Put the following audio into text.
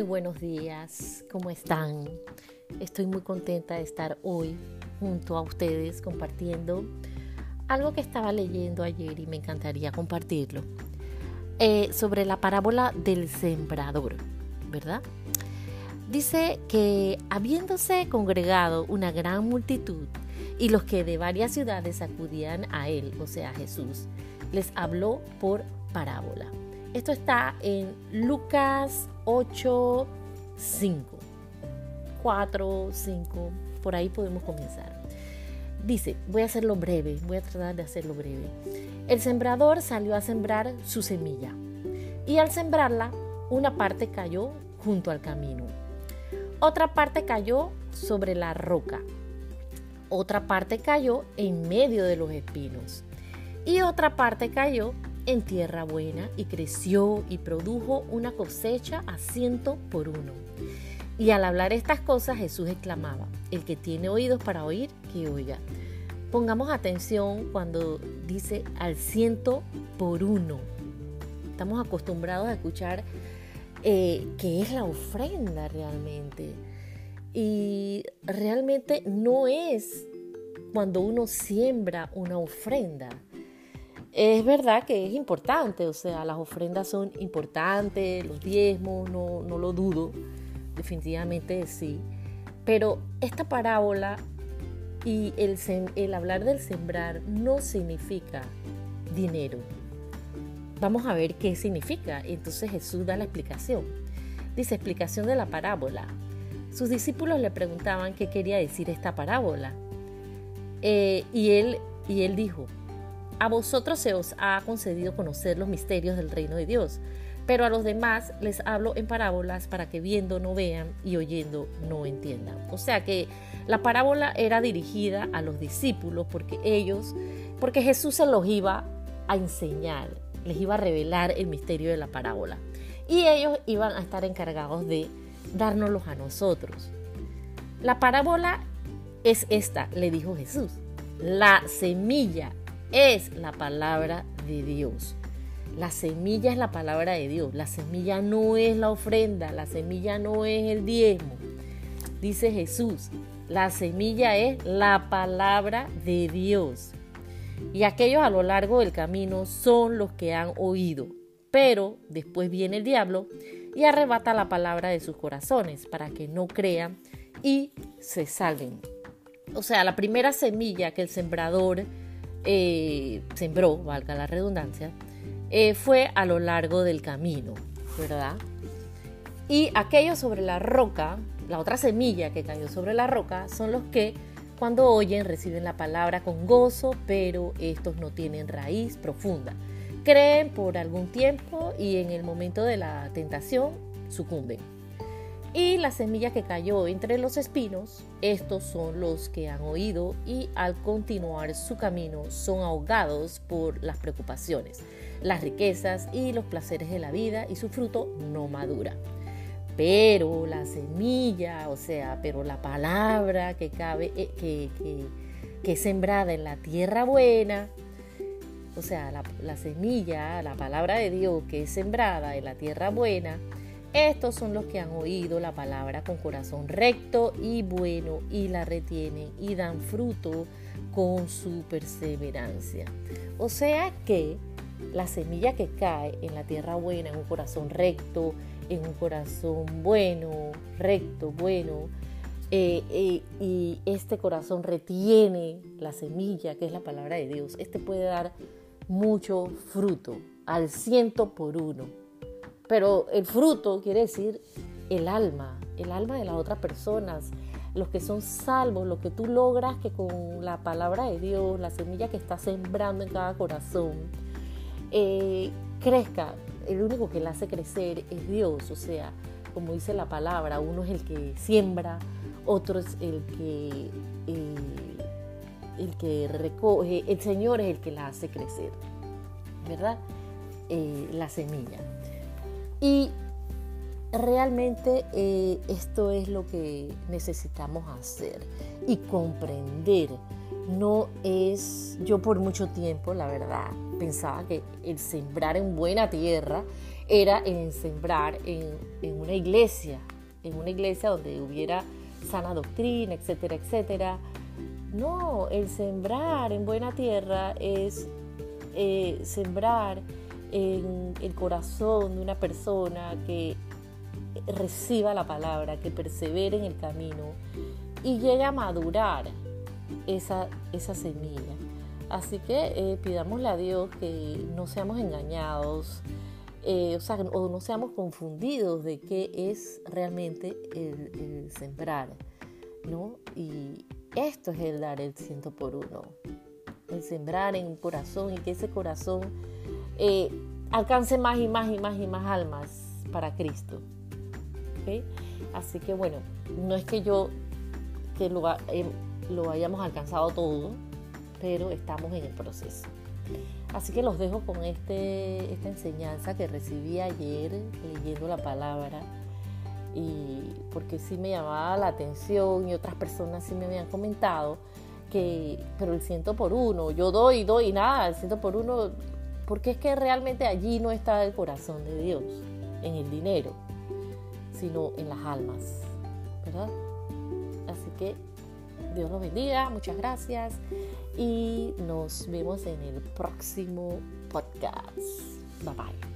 Muy buenos días, ¿cómo están? Estoy muy contenta de estar hoy junto a ustedes compartiendo algo que estaba leyendo ayer y me encantaría compartirlo. Eh, sobre la parábola del sembrador, ¿verdad? Dice que habiéndose congregado una gran multitud y los que de varias ciudades acudían a él, o sea, a Jesús, les habló por parábola. Esto está en Lucas 8, 5. 4, 5, por ahí podemos comenzar. Dice, voy a hacerlo breve, voy a tratar de hacerlo breve. El sembrador salió a sembrar su semilla y al sembrarla, una parte cayó junto al camino. Otra parte cayó sobre la roca. Otra parte cayó en medio de los espinos. Y otra parte cayó en tierra buena y creció y produjo una cosecha a ciento por uno. Y al hablar estas cosas Jesús exclamaba, el que tiene oídos para oír, que oiga. Pongamos atención cuando dice al ciento por uno. Estamos acostumbrados a escuchar eh, que es la ofrenda realmente. Y realmente no es cuando uno siembra una ofrenda es verdad que es importante, o sea, las ofrendas son importantes, los diezmos, no, no lo dudo, definitivamente sí. Pero esta parábola y el, hablar del sembrar no significa dinero. Vamos a ver qué significa. Entonces Jesús da la explicación. Dice explicación de la parábola. Sus discípulos le preguntaban qué quería decir esta parábola. Eh, y, él, y él dijo, a vosotros se os ha concedido conocer los misterios del reino de Dios, pero a los demás les hablo en parábolas para que viendo no vean y oyendo no entiendan. O sea que la parábola era dirigida a los discípulos porque ellos, porque Jesús se los iba a enseñar, les iba a revelar el misterio de la parábola. Y ellos iban a estar encargados de dárnoslos a nosotros. La parábola es esta, le dijo Jesús. La semilla es la palabra de Dios. La semilla es la palabra de Dios. La semilla no es la ofrenda. La semilla no es el diezmo. Dice Jesús, la semilla es la palabra de Dios. Y aquellos a lo largo del camino son los que han oído. Pero después viene el diablo y arrebata la palabra de sus corazones para que no crean y se salven. O sea, la primera semilla que el sembrador eh, sembró, valga la redundancia, eh, fue a lo largo del camino, ¿verdad? Y aquello sobre la roca, la otra semilla que cayó sobre la roca, son los que cuando oyen reciben la palabra con gozo, pero estos no tienen raíz profunda. Creen por algún tiempo y en el momento de la tentación sucumben. Y la semilla que cayó entre los espinos, estos son los que han oído y al continuar su camino son ahogados por las preocupaciones, las riquezas y los placeres de la vida y su fruto no madura. Pero la semilla, o sea, pero la palabra que cabe, eh, que, que, es sembrada en la tierra buena, o sea, la, la semilla, la palabra de Dios que es sembrada en la tierra buena, estos son los que han oído la palabra con corazón recto y bueno y la retienen y dan fruto con su perseverancia. O sea que la semilla que cae en la tierra buena, en un corazón recto, en un corazón bueno, recto, bueno, eh, eh, y este corazón retiene la semilla, que es la palabra de Dios, este puede dar mucho fruto, al ciento por uno. Pero el fruto quiere decir el alma, el alma de las otras personas, los que son salvos, lo que tú logras que con la palabra de Dios, la semilla que estás sembrando en cada corazón, eh, crezca. El único que la hace crecer es Dios, o sea, como dice la palabra, uno es el que siembra, otro es el que, eh, el que recoge, el Señor es el que la hace crecer, ¿verdad? Eh, la semilla. Y realmente eh, esto es lo que necesitamos hacer y comprender no es, yo por mucho tiempo, la verdad, pensaba que el sembrar en buena tierra era el sembrar en, una iglesia, en una iglesia donde hubiera sana doctrina, etcétera, etcétera. No, el sembrar en buena tierra es eh, sembrar en el corazón de una persona que reciba la palabra, que persevere en el camino y llegue a madurar esa, esa semilla. Así que eh, pidámosle a Dios que no seamos engañados, eh, o, sea, o no seamos confundidos de qué es realmente el, sembrar, ¿no? Y esto es el dar el ciento por uno, el sembrar en un corazón y que ese corazón eh, alcance más y más y más y más almas para Cristo. Así que bueno, no es que yo que lo, eh, lo hayamos alcanzado todo, pero estamos en el proceso. Así que los dejo con este, esta enseñanza que recibí ayer leyendo la palabra y porque sí me llamaba la atención y otras personas sí me habían comentado que, pero el ciento por uno, yo doy, doy y nada, el ciento por uno, porque es que realmente allí no está el corazón de Dios, en el dinero, sino en las almas, ¿verdad? Así que Dios los bendiga, muchas gracias y nos vemos en el próximo podcast. Bye bye.